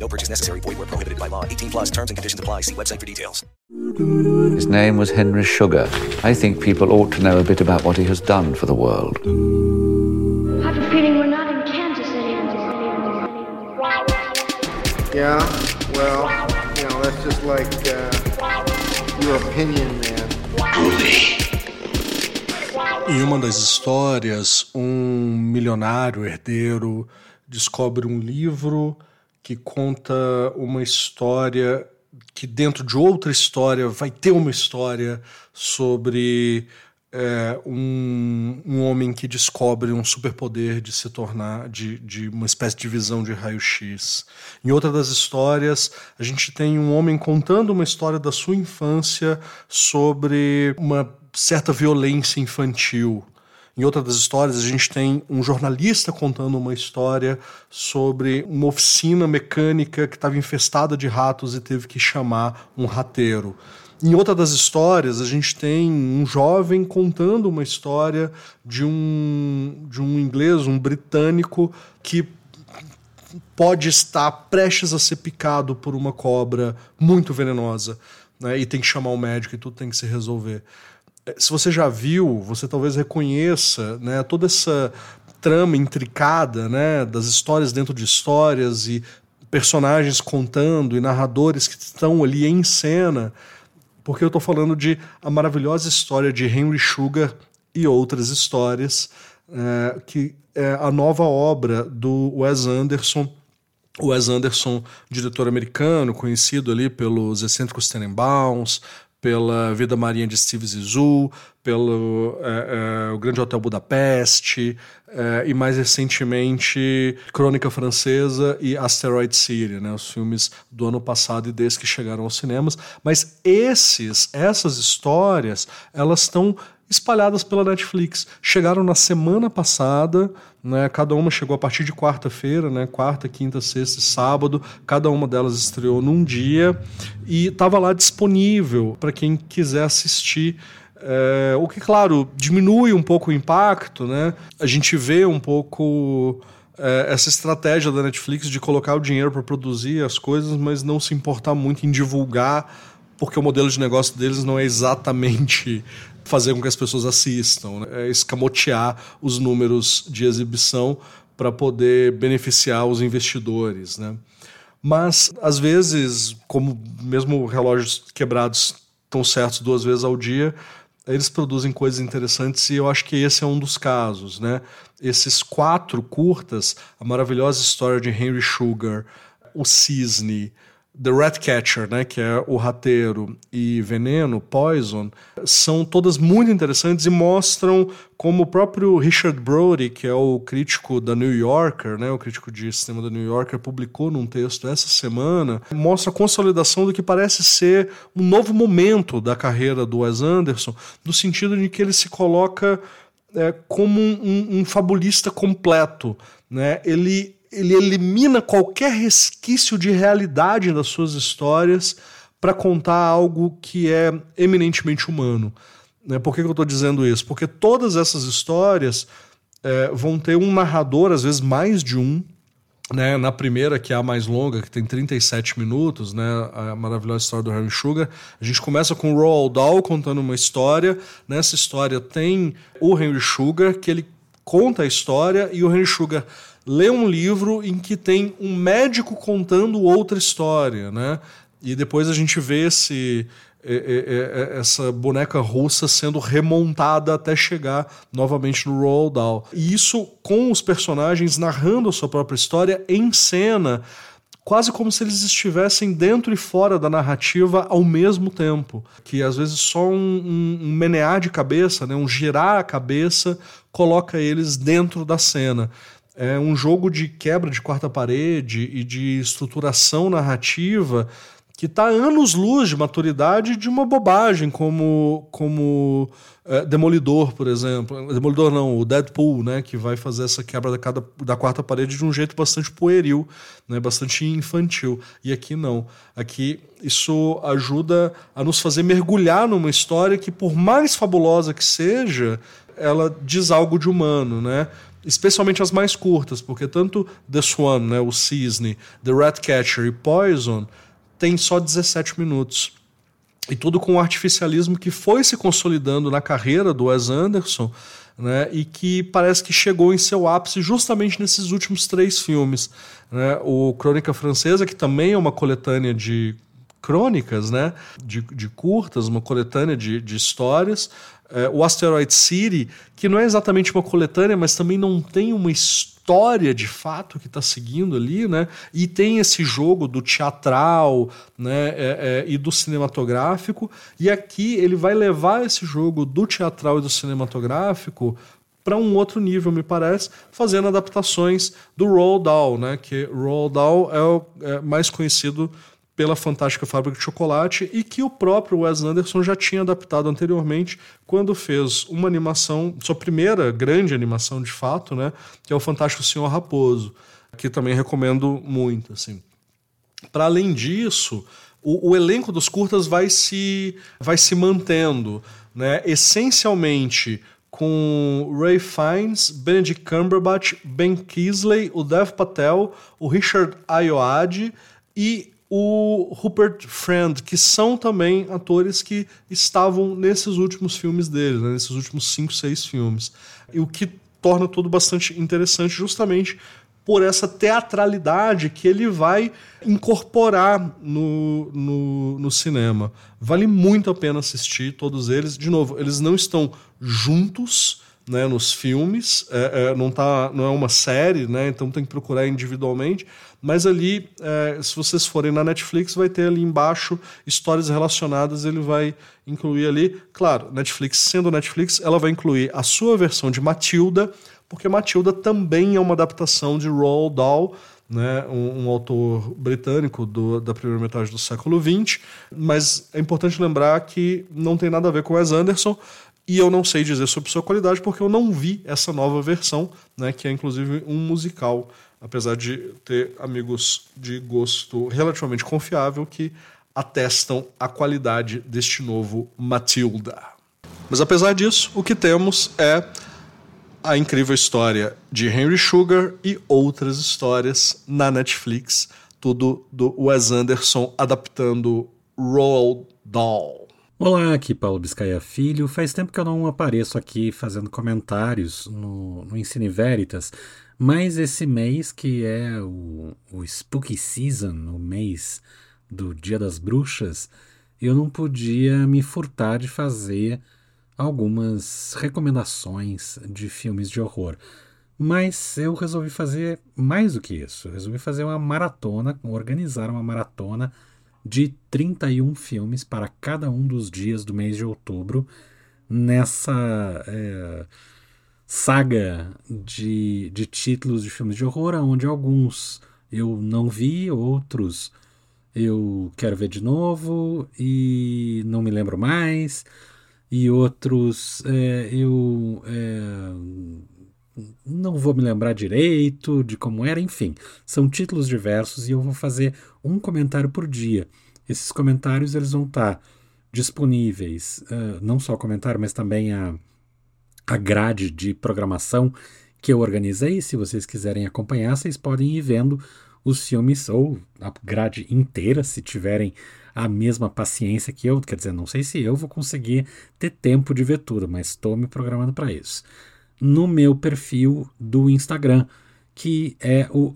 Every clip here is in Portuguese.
No purchase necessary. Void where prohibited by law. 18 plus terms and conditions apply. See website for details. His name was Henry Sugar. I think people ought to know a bit about what he has done for the world. I have a feeling we're not in Kansas anymore. Yeah, well, you know, that's just like uh, your opinion, man. Em uma das histórias, um milionário herdeiro descobre um livro que conta uma história que dentro de outra história vai ter uma história sobre é, um, um homem que descobre um superpoder de se tornar de, de uma espécie de visão de raio-x. Em outra das histórias, a gente tem um homem contando uma história da sua infância sobre uma certa violência infantil. Em outra das histórias, a gente tem um jornalista contando uma história sobre uma oficina mecânica que estava infestada de ratos e teve que chamar um rateiro. Em outra das histórias, a gente tem um jovem contando uma história de um, de um inglês, um britânico, que pode estar prestes a ser picado por uma cobra muito venenosa. Né, e tem que chamar o médico e tudo tem que se resolver se você já viu, você talvez reconheça né, toda essa trama intricada né, das histórias dentro de histórias e personagens contando e narradores que estão ali em cena, porque eu estou falando de a maravilhosa história de Henry Sugar e outras histórias, é, que é a nova obra do Wes Anderson. Wes Anderson, diretor americano, conhecido ali pelos Excêntricos Tenenbaums, pela Vida Marinha de Steve Zissou, pelo é, é, o Grande Hotel Budapeste é, e mais recentemente Crônica Francesa e Asteroid City, né, os filmes do ano passado e desde que chegaram aos cinemas. Mas esses, essas histórias, elas estão espalhadas pela Netflix. Chegaram na semana passada, né? Cada uma chegou a partir de quarta-feira, né? Quarta, quinta, sexta e sábado. Cada uma delas estreou num dia e estava lá disponível para quem quiser assistir. É, o que, claro, diminui um pouco o impacto, né? A gente vê um pouco é, essa estratégia da Netflix de colocar o dinheiro para produzir as coisas, mas não se importar muito em divulgar, porque o modelo de negócio deles não é exatamente fazer com que as pessoas assistam, né? é escamotear os números de exibição para poder beneficiar os investidores. Né? Mas, às vezes, como mesmo relógios quebrados estão certos duas vezes ao dia, eles produzem coisas interessantes e eu acho que esse é um dos casos. Né? Esses quatro curtas, a maravilhosa história de Henry Sugar, O Cisne, The Ratcatcher, né, que é o rateiro, e Veneno, Poison, são todas muito interessantes e mostram como o próprio Richard Brody, que é o crítico da New Yorker, né, o crítico de cinema da New Yorker, publicou num texto essa semana, mostra a consolidação do que parece ser um novo momento da carreira do Wes Anderson, no sentido de que ele se coloca é, como um, um, um fabulista completo. Né? Ele ele elimina qualquer resquício de realidade das suas histórias para contar algo que é eminentemente humano. Né? Por que, que eu estou dizendo isso? Porque todas essas histórias é, vão ter um narrador, às vezes mais de um. Né? Na primeira, que é a mais longa, que tem 37 minutos, né? a maravilhosa história do Harry Sugar, a gente começa com o Roald Dahl contando uma história. Nessa história tem o Henry Sugar, que ele conta a história, e o Henry Sugar lê um livro em que tem um médico contando outra história, né? E depois a gente vê esse, essa boneca russa sendo remontada até chegar novamente no Roald Dahl. E isso com os personagens narrando a sua própria história em cena, quase como se eles estivessem dentro e fora da narrativa ao mesmo tempo. Que às vezes só um, um, um menear de cabeça, né, um girar a cabeça, coloca eles dentro da cena é um jogo de quebra de quarta parede e de estruturação narrativa que está anos-luz de maturidade de uma bobagem como, como é, Demolidor, por exemplo. Demolidor não, o Deadpool, né, que vai fazer essa quebra da, cada, da quarta parede de um jeito bastante pueril, né, bastante infantil. E aqui não. Aqui isso ajuda a nos fazer mergulhar numa história que, por mais fabulosa que seja, ela diz algo de humano, né? Especialmente as mais curtas, porque tanto The Swan, né, o Cisne, The Ratcatcher e Poison tem só 17 minutos. E tudo com um artificialismo que foi se consolidando na carreira do Wes Anderson, né, e que parece que chegou em seu ápice justamente nesses últimos três filmes. Né? O Crônica Francesa, que também é uma coletânea de crônicas, né, de, de curtas, uma coletânea de, de histórias. É, o Asteroid City, que não é exatamente uma coletânea, mas também não tem uma história de fato que está seguindo ali, né? E tem esse jogo do teatral, né? É, é, e do cinematográfico. E aqui ele vai levar esse jogo do teatral e do cinematográfico para um outro nível, me parece, fazendo adaptações do Roald Dahl, né? Que Roald Dahl é, o, é mais conhecido pela Fantástica Fábrica de Chocolate e que o próprio Wes Anderson já tinha adaptado anteriormente quando fez uma animação, sua primeira grande animação de fato, né, que é o Fantástico Senhor Raposo, que também recomendo muito, assim. Para além disso, o, o, elenco dos curtas vai se vai se mantendo, né, essencialmente com Ray Fiennes, Benedict Cumberbatch, Ben Kingsley, o Dev Patel, o Richard Ayoade e o Rupert Friend, que são também atores que estavam nesses últimos filmes dele, né, nesses últimos cinco, seis filmes. E o que torna tudo bastante interessante justamente por essa teatralidade que ele vai incorporar no, no, no, cinema. Vale muito a pena assistir todos eles. De novo, eles não estão juntos né, nos filmes, é, é, não, tá, não é uma série, né, então tem que procurar individualmente. Mas ali, é, se vocês forem na Netflix, vai ter ali embaixo histórias relacionadas, ele vai incluir ali. Claro, Netflix sendo Netflix, ela vai incluir a sua versão de Matilda, porque Matilda também é uma adaptação de Roald Dahl, né, um, um, autor britânico do, da primeira metade do século XX, mas é importante lembrar que não tem nada a ver com Wes Anderson, e eu não sei dizer sobre sua qualidade porque eu não vi essa nova versão, né, que é inclusive um musical apesar de ter amigos de gosto relativamente confiável que atestam a qualidade deste novo Matilda. Mas apesar disso, o que temos é a incrível história de Henry Sugar e outras histórias na Netflix, tudo do Wes Anderson adaptando Roald Dahl. Olá, aqui Paulo Biscaia Filho. Faz tempo que eu não apareço aqui fazendo comentários no, no Ensine Veritas, mas esse mês, que é o, o Spooky Season, o mês do Dia das Bruxas, eu não podia me furtar de fazer algumas recomendações de filmes de horror. Mas eu resolvi fazer mais do que isso. Eu resolvi fazer uma maratona, organizar uma maratona de 31 filmes para cada um dos dias do mês de outubro nessa. É, saga de, de títulos de filmes de horror, onde alguns eu não vi, outros eu quero ver de novo e não me lembro mais, e outros é, eu é, não vou me lembrar direito de como era, enfim, são títulos diversos e eu vou fazer um comentário por dia. Esses comentários eles vão estar disponíveis, uh, não só comentário, mas também a a grade de programação que eu organizei. Se vocês quiserem acompanhar, vocês podem ir vendo os filmes ou a grade inteira, se tiverem a mesma paciência que eu. Quer dizer, não sei se eu vou conseguir ter tempo de ver tudo, mas estou me programando para isso. No meu perfil do Instagram, que é o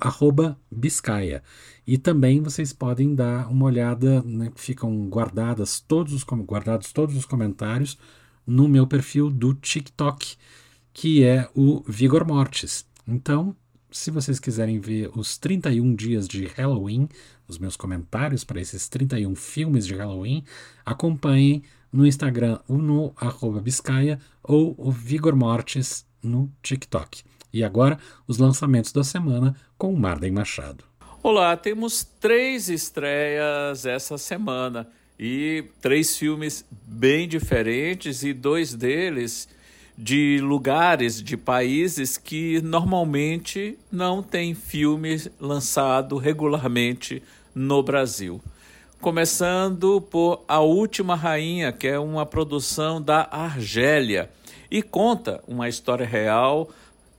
Biscaia. E também vocês podem dar uma olhada, né, ficam guardadas todos os, guardados todos os comentários no meu perfil do TikTok, que é o Vigor Mortis. Então, se vocês quiserem ver os 31 dias de Halloween, os meus comentários para esses 31 filmes de Halloween, acompanhem no Instagram no arroba Biscaia ou o Vigor Mortis no TikTok. E agora, os lançamentos da semana com Marden Machado. Olá, temos três estreias essa semana e três filmes bem diferentes e dois deles de lugares, de países que normalmente não tem filme lançado regularmente no Brasil. Começando por A Última Rainha, que é uma produção da Argélia e conta uma história real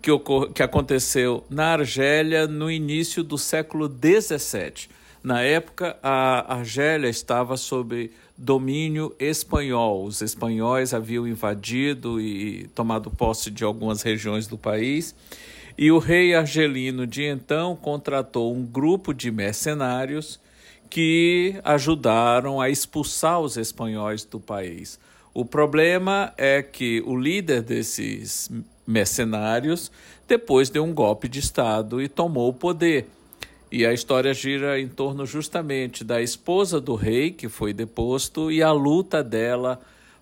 que, ocor que aconteceu na Argélia no início do século XVII. Na época, a Argélia estava sob domínio espanhol. Os espanhóis haviam invadido e tomado posse de algumas regiões do país. E o rei argelino de então contratou um grupo de mercenários que ajudaram a expulsar os espanhóis do país. O problema é que o líder desses mercenários depois deu um golpe de Estado e tomou o poder. E a história gira em torno justamente da esposa do rei, que foi deposto, e a luta dela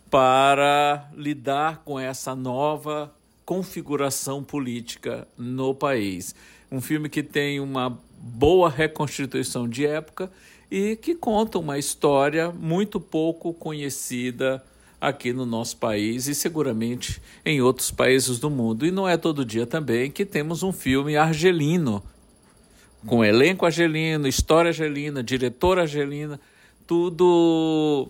para lidar com essa nova configuração política no país. Um filme que tem uma boa reconstituição de época e que conta uma história muito pouco conhecida aqui no nosso país e seguramente em outros países do mundo. E não é todo dia também que temos um filme argelino, com elenco argelino, história argelina, diretor argelina, tudo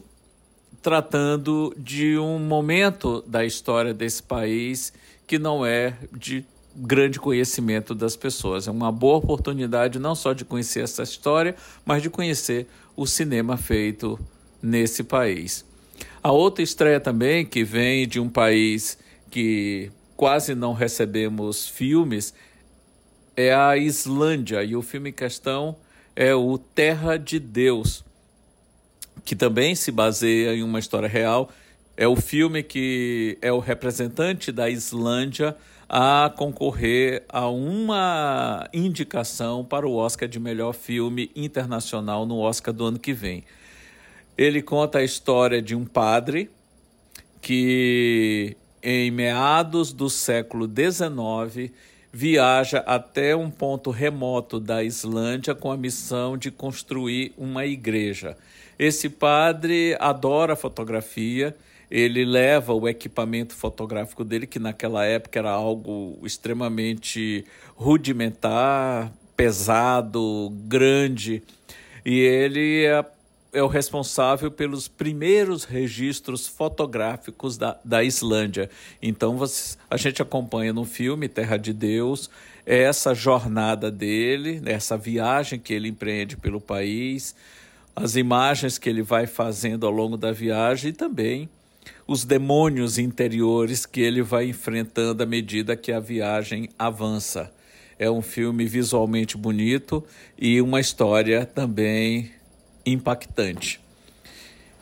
tratando de um momento da história desse país que não é de grande conhecimento das pessoas. É uma boa oportunidade não só de conhecer essa história, mas de conhecer o cinema feito nesse país. A outra estreia também, que vem de um país que quase não recebemos filmes, é a Islândia. E o filme em questão é o Terra de Deus, que também se baseia em uma história real. É o filme que é o representante da Islândia a concorrer a uma indicação para o Oscar de melhor filme internacional no Oscar do ano que vem. Ele conta a história de um padre que, em meados do século XIX, viaja até um ponto remoto da Islândia com a missão de construir uma igreja. Esse padre adora fotografia, ele leva o equipamento fotográfico dele, que naquela época era algo extremamente rudimentar, pesado, grande, e ele é o responsável pelos primeiros registros fotográficos da, da Islândia. Então você, a gente acompanha no filme Terra de Deus essa jornada dele, essa viagem que ele empreende pelo país, as imagens que ele vai fazendo ao longo da viagem e também os demônios interiores que ele vai enfrentando à medida que a viagem avança. É um filme visualmente bonito e uma história também impactante.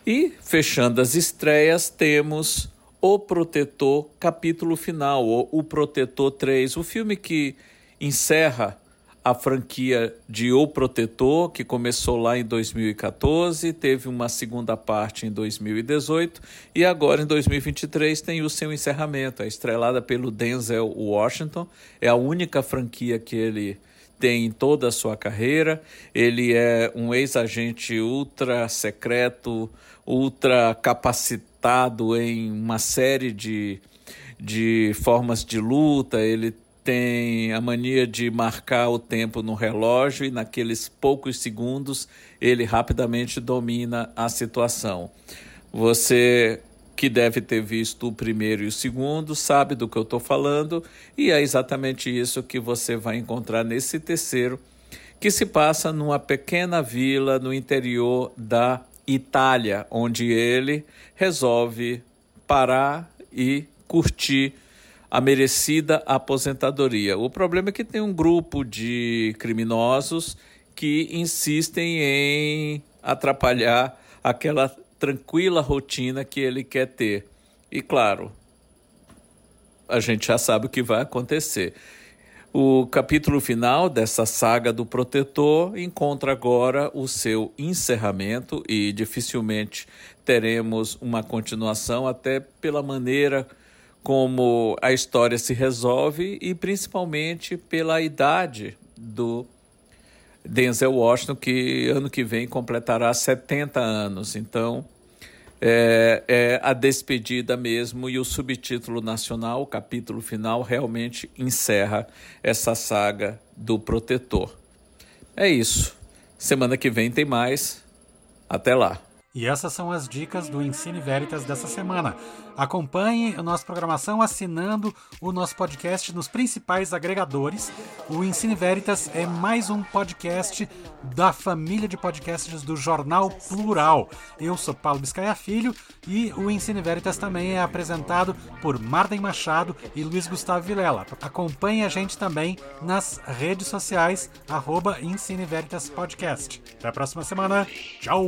E, fechando as estreias, temos O Protetor, capítulo final, ou O Protetor 3, o filme que encerra a franquia de O Protetor, que começou lá em 2014, teve uma segunda parte em 2018 e agora em 2023 tem o seu encerramento. É estrelada pelo Denzel Washington, é a única franquia que ele tem em toda a sua carreira. Ele é um ex-agente ultra secreto, ultra capacitado em uma série de, de formas de luta. Ele tem a mania de marcar o tempo no relógio e naqueles poucos segundos ele rapidamente domina a situação. Você que deve ter visto o primeiro e o segundo, sabe do que eu estou falando, e é exatamente isso que você vai encontrar nesse terceiro, que se passa numa pequena vila no interior da Itália, onde ele resolve parar e curtir a merecida aposentadoria. O problema é que tem um grupo de criminosos que insistem em atrapalhar aquela tranquila rotina que ele quer ter. E claro, a gente já sabe o que vai acontecer. O capítulo final dessa saga do protetor encontra agora o seu encerramento e dificilmente teremos uma continuação, até pela maneira como a história se resolve e principalmente pela idade do Denzel Washington, que ano que vem completará 70 anos. Então, é, é, a despedida mesmo e o subtítulo nacional, o capítulo final, realmente encerra essa saga do protetor. É isso. Semana que vem tem mais. Até lá. E essas são as dicas do Ensine Veritas dessa semana. Acompanhe a nossa programação assinando o nosso podcast nos principais agregadores. O Ensine Veritas é mais um podcast da família de podcasts do Jornal Plural. Eu sou Paulo Biscaia Filho e o Ensine Veritas também é apresentado por Marden Machado e Luiz Gustavo Vilela. Acompanhe a gente também nas redes sociais, arroba Ensine Veritas Podcast. Até a próxima semana. Tchau!